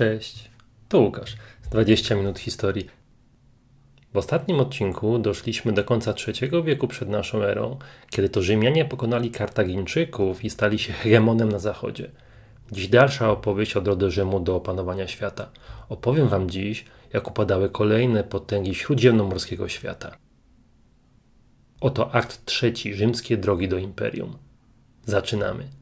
Cześć, to Łukasz z 20 minut historii. W ostatnim odcinku doszliśmy do końca III wieku przed naszą erą, kiedy to Rzymianie pokonali Kartagińczyków i stali się hegemonem na zachodzie. Dziś dalsza opowieść od rodu Rzymu do opanowania świata. Opowiem wam dziś, jak upadały kolejne potęgi śródziemnomorskiego świata. Oto akt trzeci rzymskie drogi do imperium. Zaczynamy.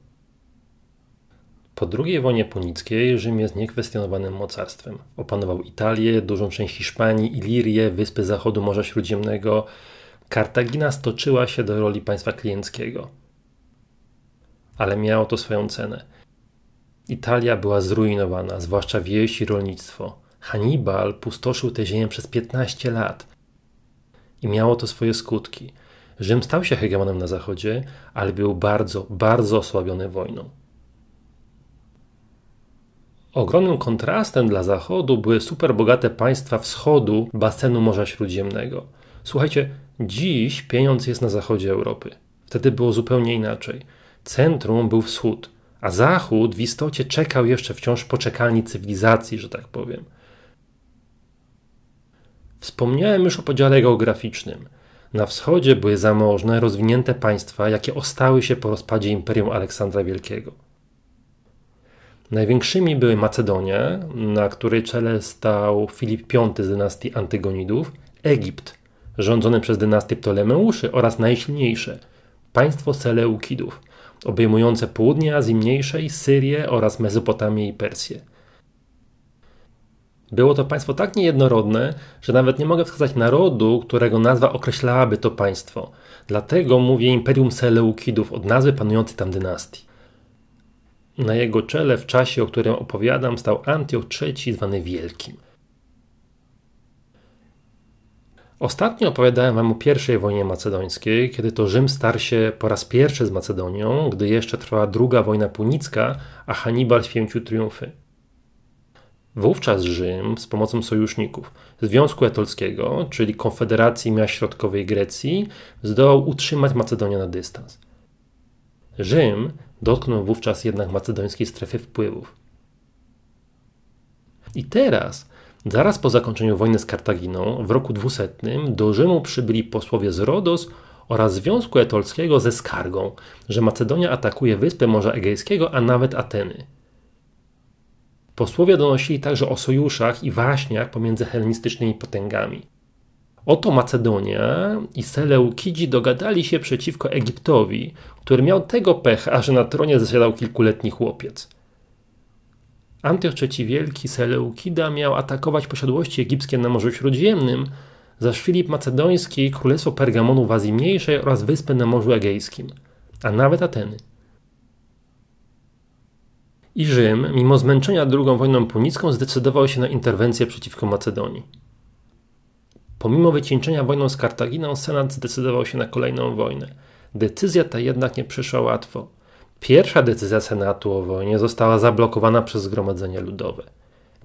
Po II wojnie punickiej Rzym jest niekwestionowanym mocarstwem. Opanował Italię, dużą część Hiszpanii, Ilirię, wyspy zachodu Morza Śródziemnego. Kartagina stoczyła się do roli państwa klienckiego. Ale miało to swoją cenę. Italia była zrujnowana, zwłaszcza wieś i rolnictwo. Hannibal pustoszył tę ziemię przez 15 lat. I miało to swoje skutki. Rzym stał się hegemonem na zachodzie, ale był bardzo, bardzo osłabiony wojną. Ogromnym kontrastem dla Zachodu były superbogate państwa wschodu basenu Morza Śródziemnego. Słuchajcie, dziś pieniądz jest na zachodzie Europy. Wtedy było zupełnie inaczej. Centrum był wschód, a zachód w istocie czekał jeszcze wciąż poczekalni cywilizacji, że tak powiem. Wspomniałem już o podziale geograficznym. Na wschodzie były zamożne, rozwinięte państwa, jakie ostały się po rozpadzie Imperium Aleksandra Wielkiego. Największymi były Macedonia, na której czele stał Filip V z dynastii Antygonidów, Egipt, rządzony przez dynastię Ptolemeuszy oraz najsilniejsze państwo Seleukidów, obejmujące południe Azji Mniejszej, Syrię oraz Mezopotamię i Persję. Było to państwo tak niejednorodne, że nawet nie mogę wskazać narodu, którego nazwa określałaby to państwo. Dlatego mówię Imperium Seleukidów od nazwy panującej tam dynastii. Na jego czele w czasie, o którym opowiadam, stał Antioch III, zwany Wielkim. Ostatnio opowiadałem wam o pierwszej wojnie macedońskiej, kiedy to Rzym starł się po raz pierwszy z Macedonią, gdy jeszcze trwała druga wojna punicka, a Hannibal święcił triumfy. Wówczas Rzym z pomocą sojuszników Związku Etolskiego, czyli Konfederacji Miast Środkowej Grecji, zdołał utrzymać Macedonię na dystans. Rzym dotknął wówczas jednak macedońskiej strefy wpływów. I teraz, zaraz po zakończeniu wojny z Kartaginą, w roku 200 do Rzymu przybyli posłowie z Rodos oraz Związku Etolskiego ze skargą, że Macedonia atakuje wyspy Morza Egejskiego, a nawet Ateny. Posłowie donosili także o sojuszach i waśniach pomiędzy hellenistycznymi potęgami. Oto Macedonia i Seleukidzi dogadali się przeciwko Egiptowi, który miał tego pecha, że na tronie zasiadał kilkuletni chłopiec. Antioch III Wielki Seleukida miał atakować posiadłości egipskie na Morzu Śródziemnym, zaś Filip Macedoński Królestwo Pergamonu w Azji Mniejszej oraz wyspy na Morzu Egejskim, a nawet Ateny. I Rzym, mimo zmęczenia II wojną punicką, zdecydował się na interwencję przeciwko Macedonii. Pomimo wycieńczenia wojną z Kartaginą, Senat zdecydował się na kolejną wojnę. Decyzja ta jednak nie przyszła łatwo. Pierwsza decyzja Senatu o wojnie została zablokowana przez Zgromadzenie Ludowe.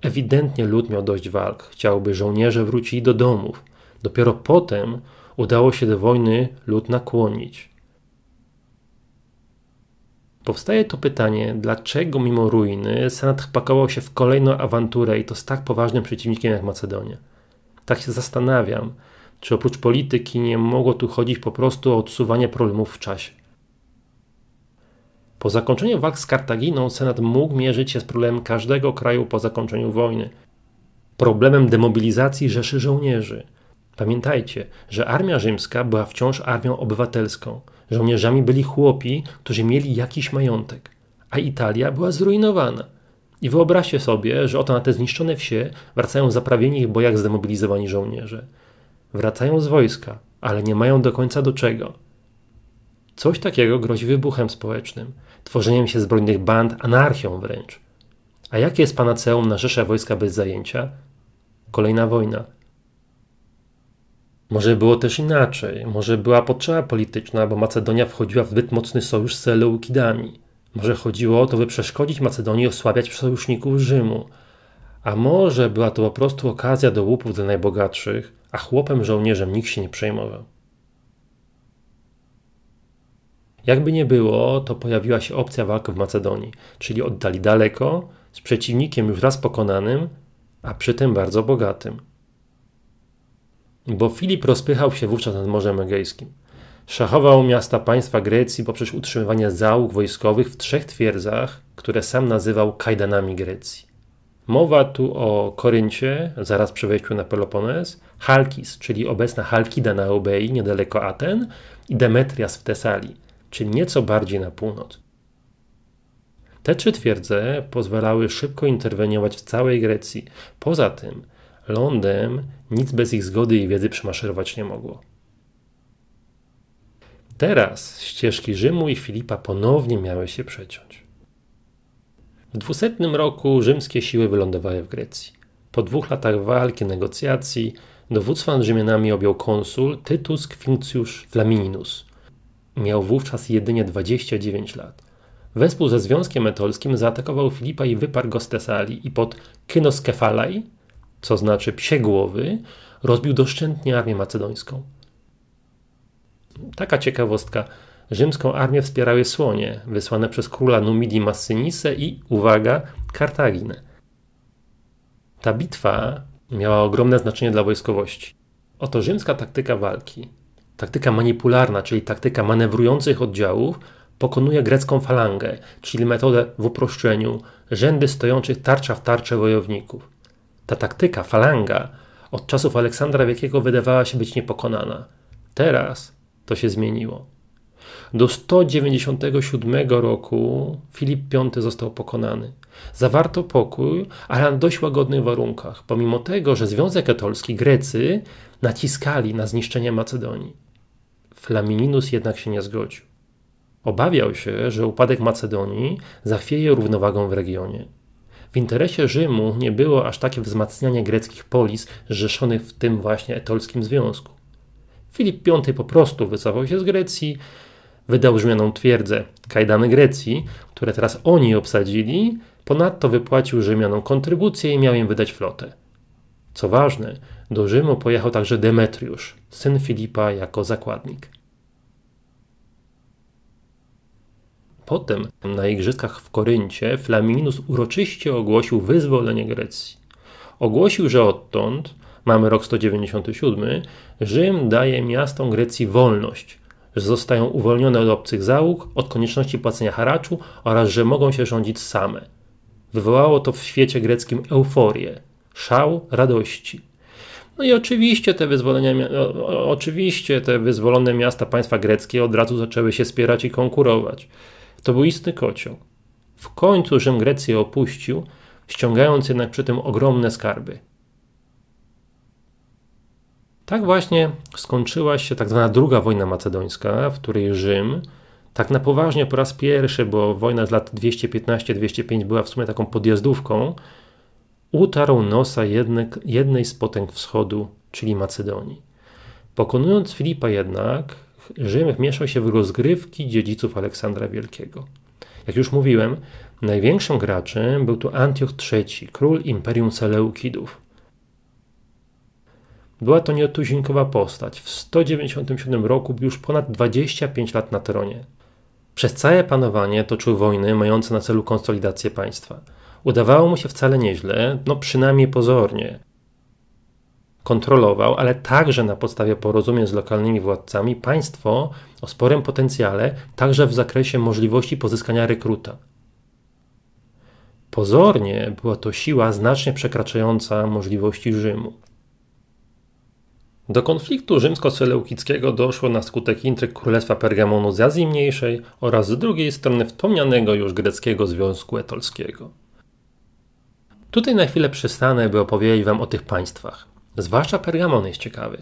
Ewidentnie lud miał dość walk, chciałby żołnierze wrócić do domów. Dopiero potem udało się do wojny lud nakłonić. Powstaje tu pytanie, dlaczego mimo ruiny Senat pakował się w kolejną awanturę i to z tak poważnym przeciwnikiem jak Macedonia. Tak się zastanawiam, czy oprócz polityki nie mogło tu chodzić po prostu o odsuwanie problemów w czasie. Po zakończeniu walk z Kartaginą Senat mógł mierzyć się z problemem każdego kraju po zakończeniu wojny. Problemem demobilizacji rzeszy żołnierzy. Pamiętajcie, że armia rzymska była wciąż armią obywatelską. Żołnierzami byli chłopi, którzy mieli jakiś majątek, a Italia była zrujnowana. I wyobraźcie sobie, że oto na te zniszczone wsie wracają zaprawieni w bojach zdemobilizowani żołnierze. Wracają z wojska, ale nie mają do końca do czego. Coś takiego grozi wybuchem społecznym, tworzeniem się zbrojnych band, anarchią wręcz. A jakie jest panaceum na rzesze wojska bez zajęcia? Kolejna wojna. Może było też inaczej, może była potrzeba polityczna, bo Macedonia wchodziła w zbyt mocny sojusz z Seleukidami. Może chodziło o to, by przeszkodzić Macedonii osłabiać sojuszników Rzymu. A może była to po prostu okazja do łupów dla najbogatszych, a chłopem żołnierzem nikt się nie przejmował. Jakby nie było, to pojawiła się opcja walki w Macedonii, czyli oddali daleko, z przeciwnikiem już raz pokonanym, a przy tym bardzo bogatym. Bo Filip rozpychał się wówczas nad Morzem Egejskim. Szachował miasta państwa Grecji poprzez utrzymywanie załóg wojskowych w trzech twierdzach, które sam nazywał kajdanami Grecji. Mowa tu o Koryncie, zaraz przy wejściu na Pelopones, Halkis, czyli obecna Halkida na Eubei, niedaleko Aten, i Demetrias w Tesalii, czyli nieco bardziej na północ. Te trzy twierdze pozwalały szybko interweniować w całej Grecji. Poza tym, lądem nic bez ich zgody i wiedzy przemaszerować nie mogło. Teraz ścieżki Rzymu i Filipa ponownie miały się przeciąć. W dwusetnym roku rzymskie siły wylądowały w Grecji. Po dwóch latach walki, negocjacji, dowództwo nad Rzymianami objął konsul Tytus Quinctius Flamininus. Miał wówczas jedynie 29 lat. Wespół ze Związkiem Etolskim zaatakował Filipa i wyparł go z Tesalii i pod Kynoskefalai, co znaczy psie głowy, rozbił doszczętnie armię macedońską. Taka ciekawostka. Rzymską armię wspierały słonie, wysłane przez króla Numidii Massynisę i, uwaga, Kartaginę. Ta bitwa miała ogromne znaczenie dla wojskowości. Oto rzymska taktyka walki, taktyka manipularna, czyli taktyka manewrujących oddziałów, pokonuje grecką falangę, czyli metodę w uproszczeniu, rzędy stojących tarcza w tarczę wojowników. Ta taktyka, falanga, od czasów Aleksandra Wielkiego wydawała się być niepokonana. Teraz to się zmieniło. Do 197 roku Filip V został pokonany. Zawarto pokój, ale na dość łagodnych warunkach, pomimo tego, że Związek Etolski, Grecy, naciskali na zniszczenie Macedonii. Flamininus jednak się nie zgodził. Obawiał się, że upadek Macedonii zachwieje równowagą w regionie. W interesie Rzymu nie było aż takie wzmacnianie greckich polis zrzeszonych w tym właśnie etolskim związku. Filip V po prostu wycofał się z Grecji, wydał Rzymianom twierdzę kajdany Grecji, które teraz oni obsadzili, ponadto wypłacił Rzymianom kontrybucję i miał im wydać flotę. Co ważne, do Rzymu pojechał także Demetriusz, syn Filipa, jako zakładnik. Potem na igrzyskach w Koryncie Flaminus uroczyście ogłosił wyzwolenie Grecji. Ogłosił, że odtąd, mamy rok 197, Rzym daje miastom Grecji wolność, że zostają uwolnione od obcych załóg, od konieczności płacenia haraczu oraz że mogą się rządzić same. Wywołało to w świecie greckim euforię, szał radości. No i oczywiście te wyzwolenia, oczywiście te wyzwolone miasta państwa greckie od razu zaczęły się spierać i konkurować. To był istny kocioł. W końcu Rzym Grecję opuścił, ściągając jednak przy tym ogromne skarby. Tak właśnie skończyła się tak zwana druga wojna macedońska, w której Rzym, tak na poważnie po raz pierwszy, bo wojna z lat 215-205 była w sumie taką podjazdówką, utarł nosa jednej, z potęg wschodu, czyli Macedonii. Pokonując Filipa jednak, Rzym wmieszał się w rozgrywki dziedziców Aleksandra Wielkiego. Jak już mówiłem, największym graczem był tu Antioch III, król Imperium Seleukidów. Była to nieotuzinkowa postać. W 197 roku był już ponad 25 lat na tronie. Przez całe panowanie toczył wojny mające na celu konsolidację państwa. Udawało mu się wcale nieźle, no przynajmniej pozornie kontrolował, ale także na podstawie porozumień z lokalnymi władcami państwo o sporym potencjale, także w zakresie możliwości pozyskania rekruta. Pozornie była to siła znacznie przekraczająca możliwości Rzymu. Do konfliktu rzymsko-seleukickiego doszło na skutek intryg Królestwa Pergamonu z Azji Mniejszej oraz z drugiej strony wspomnianego już greckiego Związku Etolskiego. Tutaj na chwilę przystanę, by opowiedzieć Wam o tych państwach. Zwłaszcza Pergamon jest ciekawy.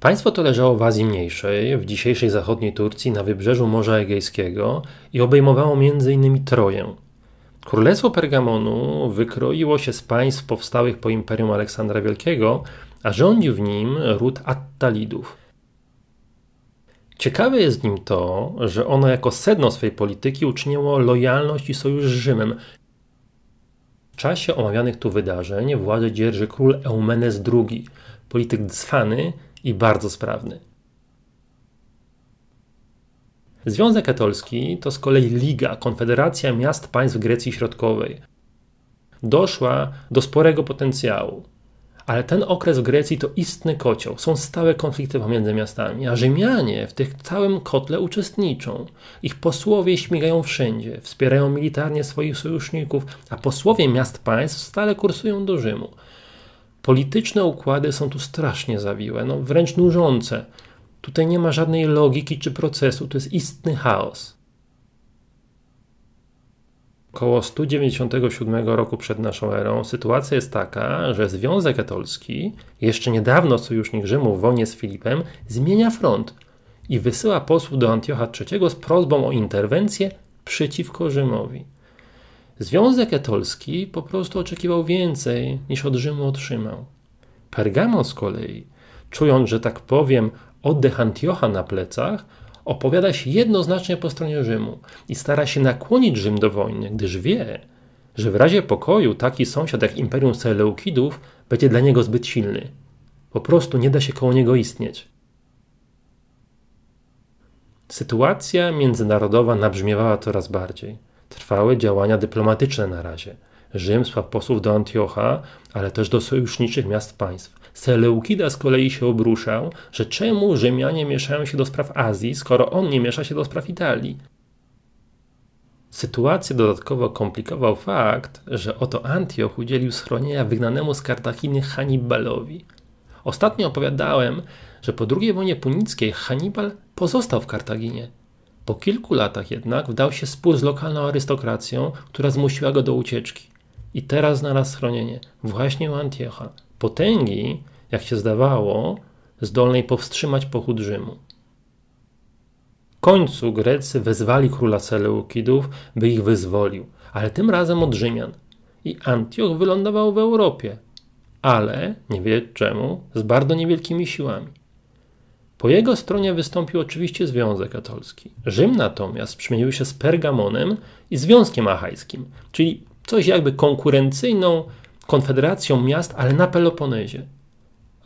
Państwo to leżało w Azji Mniejszej, w dzisiejszej zachodniej Turcji, na wybrzeżu Morza Egejskiego i obejmowało m.in. Troję. Królestwo Pergamonu wykroiło się z państw powstałych po Imperium Aleksandra Wielkiego, a rządził w nim ród Attalidów. Ciekawe jest w nim to, że ono jako sedno swej polityki uczyniło lojalność i sojusz z Rzymem, czasie omawianych tu wydarzeń władzę dzierży król Eumenes II, polityk cwany i bardzo sprawny. Związek Katolski to z kolei Liga, konfederacja miast państw Grecji Środkowej. Doszła do sporego potencjału. Ale ten okres w Grecji to istny kocioł. Są stałe konflikty pomiędzy miastami, a Rzymianie w tych całym kotle uczestniczą. Ich posłowie śmigają wszędzie, wspierają militarnie swoich sojuszników, a posłowie miast państw stale kursują do Rzymu. Polityczne układy są tu strasznie zawiłe, no wręcz nużące. Tutaj nie ma żadnej logiki czy procesu, to jest istny chaos. Około 197 roku przed naszą erą sytuacja jest taka, że Związek Katolski, jeszcze niedawno sojusznik Rzymu w wojnie z Filipem, zmienia front i wysyła posłów do Antiocha III z prośbą o interwencję przeciwko Rzymowi. Związek Katolski po prostu oczekiwał więcej niż od Rzymu otrzymał. Pergamon z kolei, czując, że tak powiem, oddech Antiocha na plecach, opowiada się jednoznacznie po stronie Rzymu i stara się nakłonić Rzym do wojny, gdyż wie, że w razie pokoju taki sąsiad jak Imperium Seleukidów będzie dla niego zbyt silny. Po prostu nie da się koło niego istnieć. Sytuacja międzynarodowa nabrzmiewała coraz bardziej. Trwały działania dyplomatyczne na razie. Rzym słał posłów do Antiocha, ale też do sojuszniczych miast państw. Seleukida z kolei się obruszał, że czemu Rzymianie mieszają się do spraw Azji, skoro on nie miesza się do spraw Italii. Sytuację dodatkowo komplikował fakt, że oto Antioch udzielił schronienia wygnanemu z Kartaginy Hannibalowi. Ostatnio opowiadałem, że po II wojnie punickiej Hannibal pozostał w Kartaginie. Po kilku latach jednak wdał się spór z lokalną arystokracją, która zmusiła go do ucieczki. I teraz znalazł schronienie właśnie u Antiocha, potęgi, jak się zdawało, zdolnej powstrzymać pochód Rzymu. W końcu Grecy wezwali króla Seleukidów, by ich wyzwolił, ale tym razem od Rzymian. I Antioch wylądował w Europie, ale, nie wie czemu, z bardzo niewielkimi siłami. Po jego stronie wystąpił oczywiście Związek Katolski. Rzym natomiast przemienił się z Pergamonem i Związkiem Achajskim, czyli coś jakby konkurencyjną konfederacją miast, ale na Peloponezie.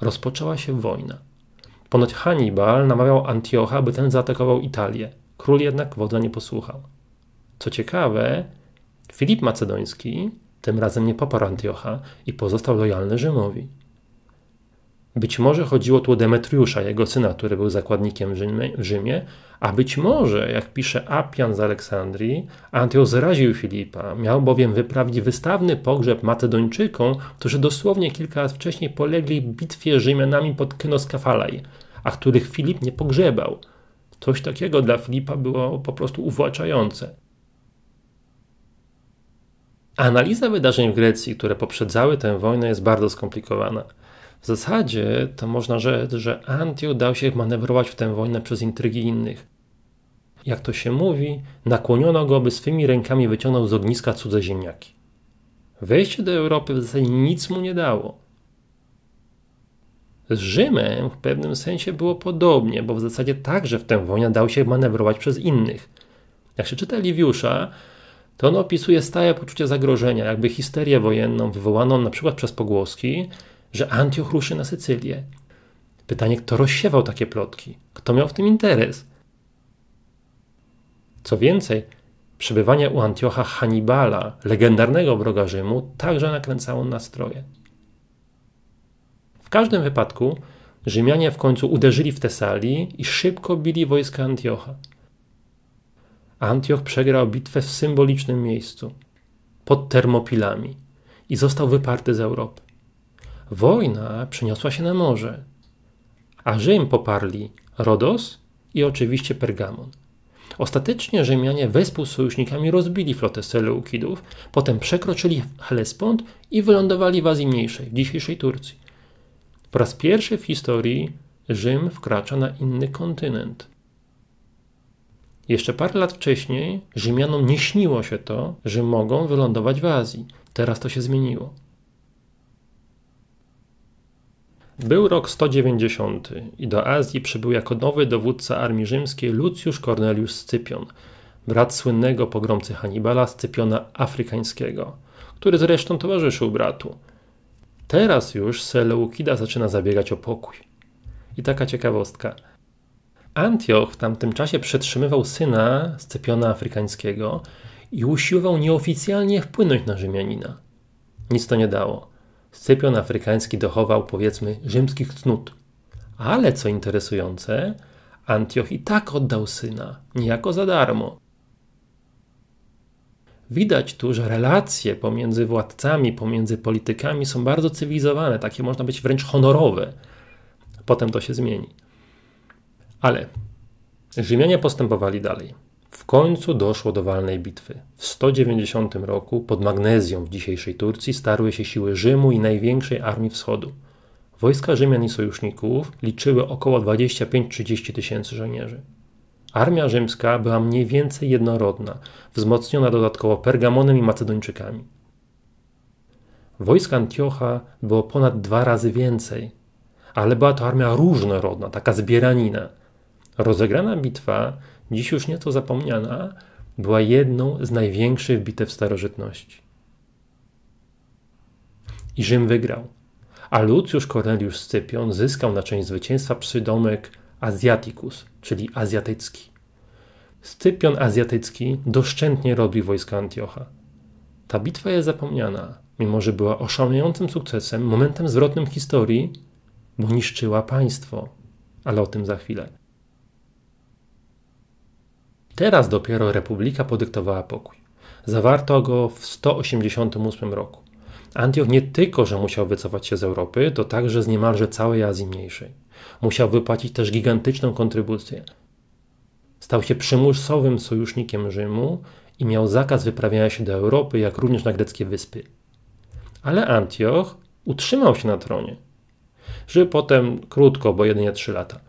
Rozpoczęła się wojna. Ponoć Hannibal namawiał Antiocha, by ten zaatakował Italię. Król jednak wodza nie posłuchał. Co ciekawe, Filip Macedoński tym razem nie poparł Antiocha i pozostał lojalny Rzymowi. Być może chodziło tu o Demetriusza, jego syna, który był zakładnikiem w Rzymie, a być może, jak pisze Apian z Aleksandrii, Antioch zraził Filipa, miał bowiem wyprawić wystawny pogrzeb Macedończykom, którzy dosłownie kilka lat wcześniej polegli w bitwie Rzymianami pod Kynoskafalaj, a których Filip nie pogrzebał. Coś takiego dla Filipa było po prostu uwłaczające. Analiza wydarzeń w Grecji, które poprzedzały tę wojnę, jest bardzo skomplikowana. W zasadzie to można rzec, że Antioch dał się manewrować w tę wojnę przez intrygi innych. Jak to się mówi, nakłoniono go, by swymi rękami wyciągnął z ogniska cudze ziemniaki. Wejście do Europy w zasadzie nic mu nie dało. Z Rzymem w pewnym sensie było podobnie, bo w zasadzie także w tę wojnę dał się manewrować przez innych. Jak się czyta Liwiusza, to on opisuje stałe poczucie zagrożenia, jakby histerię wojenną wywołaną na przykład przez pogłoski, że Antioch ruszy na Sycylię. Pytanie, kto rozsiewał takie plotki? Kto miał w tym interes? Co więcej, przebywanie u Antiocha Hannibala, legendarnego wroga Rzymu, także nakręcało nastroje. W każdym wypadku Rzymianie w końcu uderzyli w Tesalii i szybko bili wojska Antiocha. Antioch przegrał bitwę w symbolicznym miejscu, pod Termopilami i został wyparty z Europy. Wojna przeniosła się na morze, a Rzym poparli Rodos i oczywiście Pergamon. Ostatecznie Rzymianie wespół z sojusznikami rozbili flotę Seleukidów, potem przekroczyli Hellespont i wylądowali w Azji Mniejszej, w dzisiejszej Turcji. Po raz pierwszy w historii Rzym wkracza na inny kontynent. Jeszcze parę lat wcześniej Rzymianom nie śniło się to, że mogą wylądować w Azji. Teraz to się zmieniło. Był rok 190 i do Azji przybył jako nowy dowódca armii rzymskiej Lucjusz Cornelius Scypion, brat słynnego pogromcy Hannibala Scypiona Afrykańskiego, który zresztą towarzyszył bratu. Teraz już Seleukida zaczyna zabiegać o pokój. I taka ciekawostka. Antioch w tamtym czasie przetrzymywał syna Scypiona Afrykańskiego i usiłował nieoficjalnie wpłynąć na Rzymianina. Nic to nie dało. Scypion Afrykański dochował, powiedzmy, rzymskich cnót. Ale co interesujące, Antioch i tak oddał syna, niejako za darmo. Widać tu, że relacje pomiędzy władcami, pomiędzy politykami są bardzo cywilizowane, takie można być wręcz honorowe. Potem to się zmieni. Ale Rzymianie postępowali dalej. W końcu doszło do walnej bitwy. W 190 roku pod Magnezją w dzisiejszej Turcji starły się siły Rzymu i największej armii wschodu. Wojska Rzymian i sojuszników liczyły około 25-30 tysięcy żołnierzy. Armia rzymska była mniej więcej jednorodna, wzmocniona dodatkowo Pergamonem i Macedończykami. Wojsk Antiocha było ponad dwa razy więcej, ale była to armia różnorodna, taka zbieranina. Rozegrana bitwa, dziś już nieco zapomniana, była jedną z największych bitew starożytności. I Rzym wygrał, a Lucjusz Corneliusz Scypion zyskał na część zwycięstwa przydomek Azjaticus, czyli azjatycki. Scypion azjatycki doszczętnie robi wojska Antiocha. Ta bitwa jest zapomniana, mimo że była oszałamiającym sukcesem, momentem zwrotnym historii, bo niszczyła państwo. Ale o tym za chwilę. Teraz dopiero Republika podyktowała pokój. Zawarto go w 188 roku. Antioch nie tylko, że musiał wycofać się z Europy, to także z niemalże całej Azji Mniejszej. Musiał wypłacić też gigantyczną kontrybucję. Stał się przymusowym sojusznikiem Rzymu i miał zakaz wyprawiania się do Europy, jak również na greckie wyspy. Ale Antioch utrzymał się na tronie. Żył potem krótko, bo jedynie trzy lata.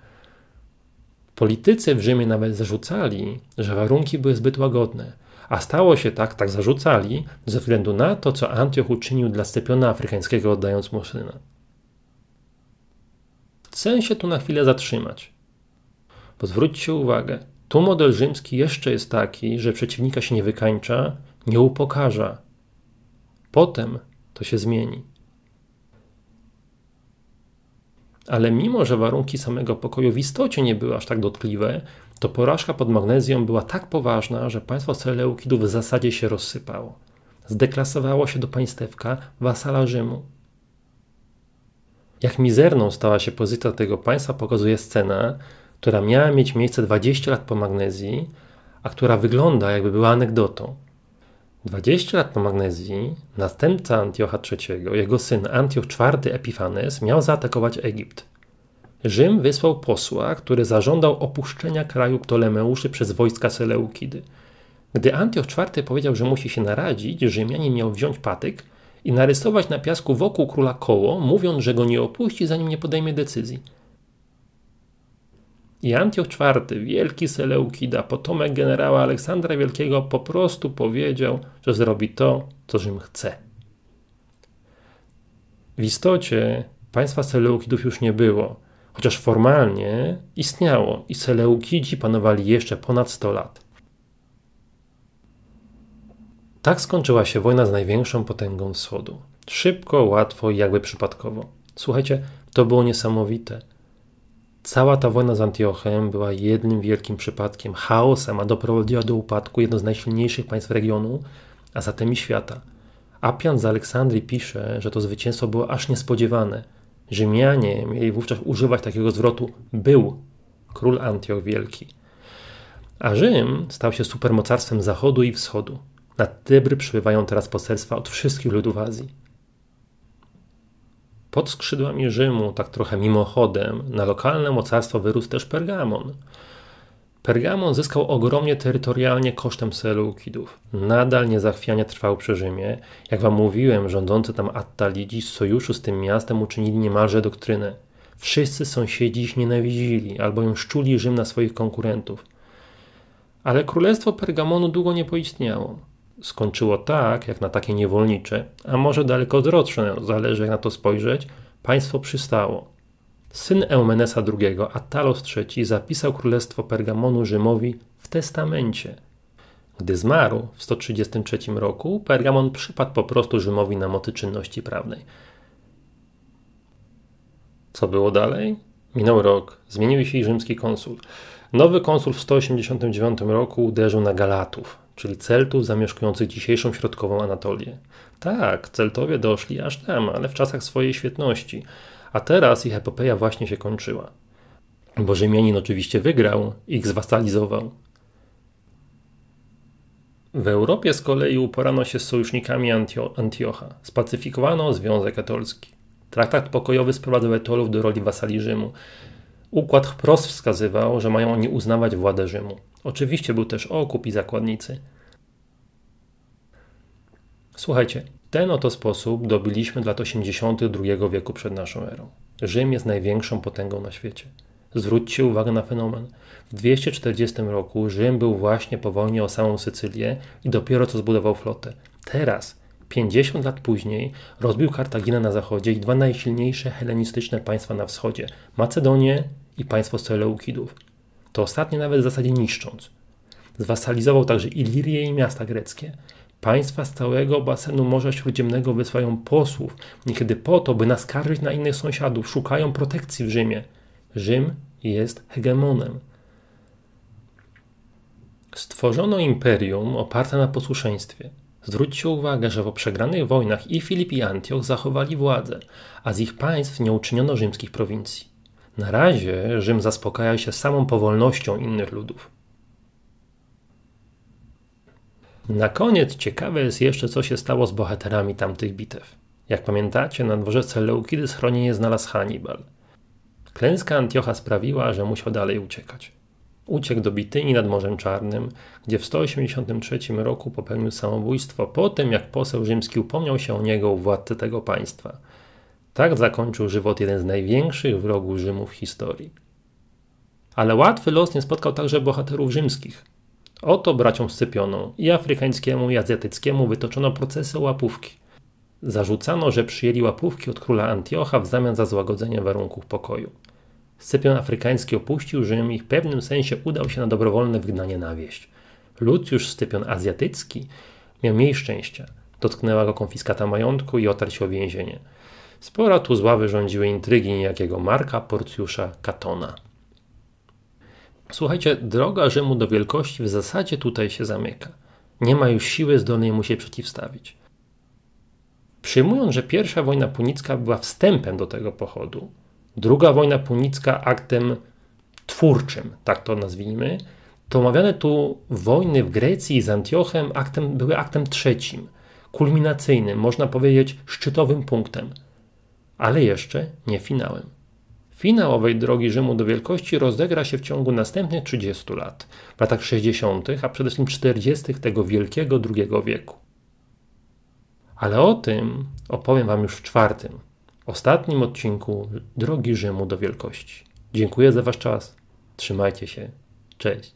Politycy w Rzymie nawet zarzucali, że warunki były zbyt łagodne, a stało się tak, tak zarzucali, ze względu na to, co Antioch uczynił dla Scypiona Afrykańskiego, oddając mu syna. Chcę się tu na chwilę zatrzymać. Bo zwróćcie uwagę, tu model rzymski jeszcze jest taki, że przeciwnika się nie wykańcza, nie upokarza. Potem to się zmieni. Ale mimo, że warunki samego pokoju w istocie nie były aż tak dotkliwe, to porażka pod magnezją była tak poważna, że państwo Seleukidów w zasadzie się rozsypało. Zdeklasowało się do państewka wasala Rzymu. Jak mizerną stała się pozycja tego państwa, pokazuje scena, która miała mieć miejsce 20 lat po magnezji, a która wygląda jakby była anegdotą. 20 lat po magnezji następca Antiocha III, jego syn Antioch IV Epifanes miał zaatakować Egipt. Rzym wysłał posła, który zażądał opuszczenia kraju Ptolemeuszy przez wojska Seleukidy. Gdy Antioch IV powiedział, że musi się naradzić, Rzymianin miał wziąć patyk i narysować na piasku wokół króla koło, mówiąc, że go nie opuści, zanim nie podejmie decyzji. I Antioch IV, wielki Seleukida, potomek generała Aleksandra Wielkiego, po prostu powiedział, że zrobi to, co Rzym chce. W istocie państwa Seleukidów już nie było, chociaż formalnie istniało i Seleukidzi panowali jeszcze ponad 100 lat. Tak skończyła się wojna z największą potęgą wschodu. Szybko, łatwo i jakby przypadkowo. Słuchajcie, to było niesamowite. Cała ta wojna z Antiochem była jednym wielkim przypadkiem, chaosem, a doprowadziła do upadku jedno z najsilniejszych państw regionu, a zatem i świata. Apian z Aleksandrii pisze, że to zwycięstwo było aż niespodziewane. Rzymianie mieli wówczas używać takiego zwrotu był król Antioch Wielki. A Rzym stał się supermocarstwem zachodu i wschodu. Na Tybry przybywają teraz poselstwa od wszystkich ludów Azji. Pod skrzydłami Rzymu, tak trochę mimochodem, na lokalne mocarstwo wyrósł też Pergamon. Pergamon zyskał ogromnie terytorialnie kosztem Seleukidów. Nadal niezachwianie trwał przy Rzymie. Jak wam mówiłem, rządzący tam Attalidzi z sojuszu z tym miastem uczynili niemalże doktrynę. Wszyscy sąsiedzi ich nienawidzili, albowiem szczuli Rzym na swoich konkurentów. Ale królestwo Pergamonu długo nie poistniało skończyło tak, jak na takie niewolnicze, a może daleko odroczne, zależy jak na to spojrzeć, państwo przystało. Syn Eumenesa II, Attalos III, zapisał królestwo Pergamonu Rzymowi w testamencie. Gdy zmarł w 133 roku, Pergamon przypadł po prostu Rzymowi na mocy czynności prawnej. Co było dalej? Minął rok, zmienił się rzymski konsul. Nowy konsul w 189 roku uderzył na Galatów, czyli Celtów zamieszkujących dzisiejszą środkową Anatolię. Tak, Celtowie doszli aż tam, ale w czasach swojej świetności, a teraz ich epopeja właśnie się kończyła. Bo Rzymianin oczywiście wygrał, ich zwasalizował. W Europie z kolei uporano się z sojusznikami Antio Antiocha. Spacyfikowano Związek Etolski. Traktat pokojowy sprowadzał Etolów do roli wasali Rzymu. Układ wprost wskazywał, że mają oni uznawać władzę Rzymu. Oczywiście był też okup i zakładnicy. Słuchajcie, ten oto sposób dobiliśmy do lat 82 wieku przed naszą erą. Rzym jest największą potęgą na świecie. Zwróćcie uwagę na fenomen. W 240 roku Rzym był właśnie po wojnie o samą Sycylię i dopiero co zbudował flotę. Teraz, 50 lat później, rozbił Kartaginę na zachodzie i dwa najsilniejsze helenistyczne państwa na wschodzie Macedonię i państwo Seleukidów. To ostatnie nawet w zasadzie niszcząc. Zwasalizował także Ilirię i miasta greckie. Państwa z całego basenu Morza Śródziemnego wysyłają posłów, niekiedy po to, by naskarżyć na innych sąsiadów, szukają protekcji w Rzymie. Rzym jest hegemonem. Stworzono imperium oparte na posłuszeństwie. Zwróćcie uwagę, że po przegranych wojnach i Filip i Antioch zachowali władzę, a z ich państw nie uczyniono rzymskich prowincji. Na razie Rzym zaspokaja się samą powolnością innych ludów. Na koniec ciekawe jest jeszcze, co się stało z bohaterami tamtych bitew. Jak pamiętacie, na dworze Seleukidy schronienie znalazł Hannibal. Klęska Antiocha sprawiła, że musiał dalej uciekać. Uciekł do Bityni nad Morzem Czarnym, gdzie w 183 roku popełnił samobójstwo po tym, jak poseł rzymski upomniał się o niego u władcy tego państwa. Tak zakończył żywot jeden z największych wrogów Rzymu w historii. Ale łatwy los nie spotkał także bohaterów rzymskich. Oto braciom Scypionom, i afrykańskiemu, i azjatyckiemu wytoczono procesy łapówki. Zarzucano, że przyjęli łapówki od króla Antiocha w zamian za złagodzenie warunków pokoju. Scypion afrykański opuścił Rzym i w pewnym sensie udał się na dobrowolne wygnanie na wieś. Lucjusz Scypion azjatycki miał mniej szczęścia. Dotknęła go konfiskata majątku i otarł się o więzienie. Spora tu zławy rządziły intrygi niejakiego Marka Porcjusza Katona. Słuchajcie, droga Rzymu do wielkości w zasadzie tutaj się zamyka. Nie ma już siły zdolnej mu się przeciwstawić. Przyjmując, że pierwsza wojna punicka była wstępem do tego pochodu, druga wojna punicka aktem twórczym, tak to nazwijmy, to omawiane tu wojny w Grecji z Antiochem aktem, były aktem trzecim, kulminacyjnym, można powiedzieć szczytowym punktem, ale jeszcze nie finałem. Finał owej drogi Rzymu do wielkości rozegra się w ciągu następnych 30 lat, w latach 60., a przede wszystkim 40. tego wielkiego II wieku. Ale o tym opowiem Wam już w czwartym, ostatnim odcinku Drogi Rzymu do Wielkości. Dziękuję za Wasz czas. Trzymajcie się. Cześć.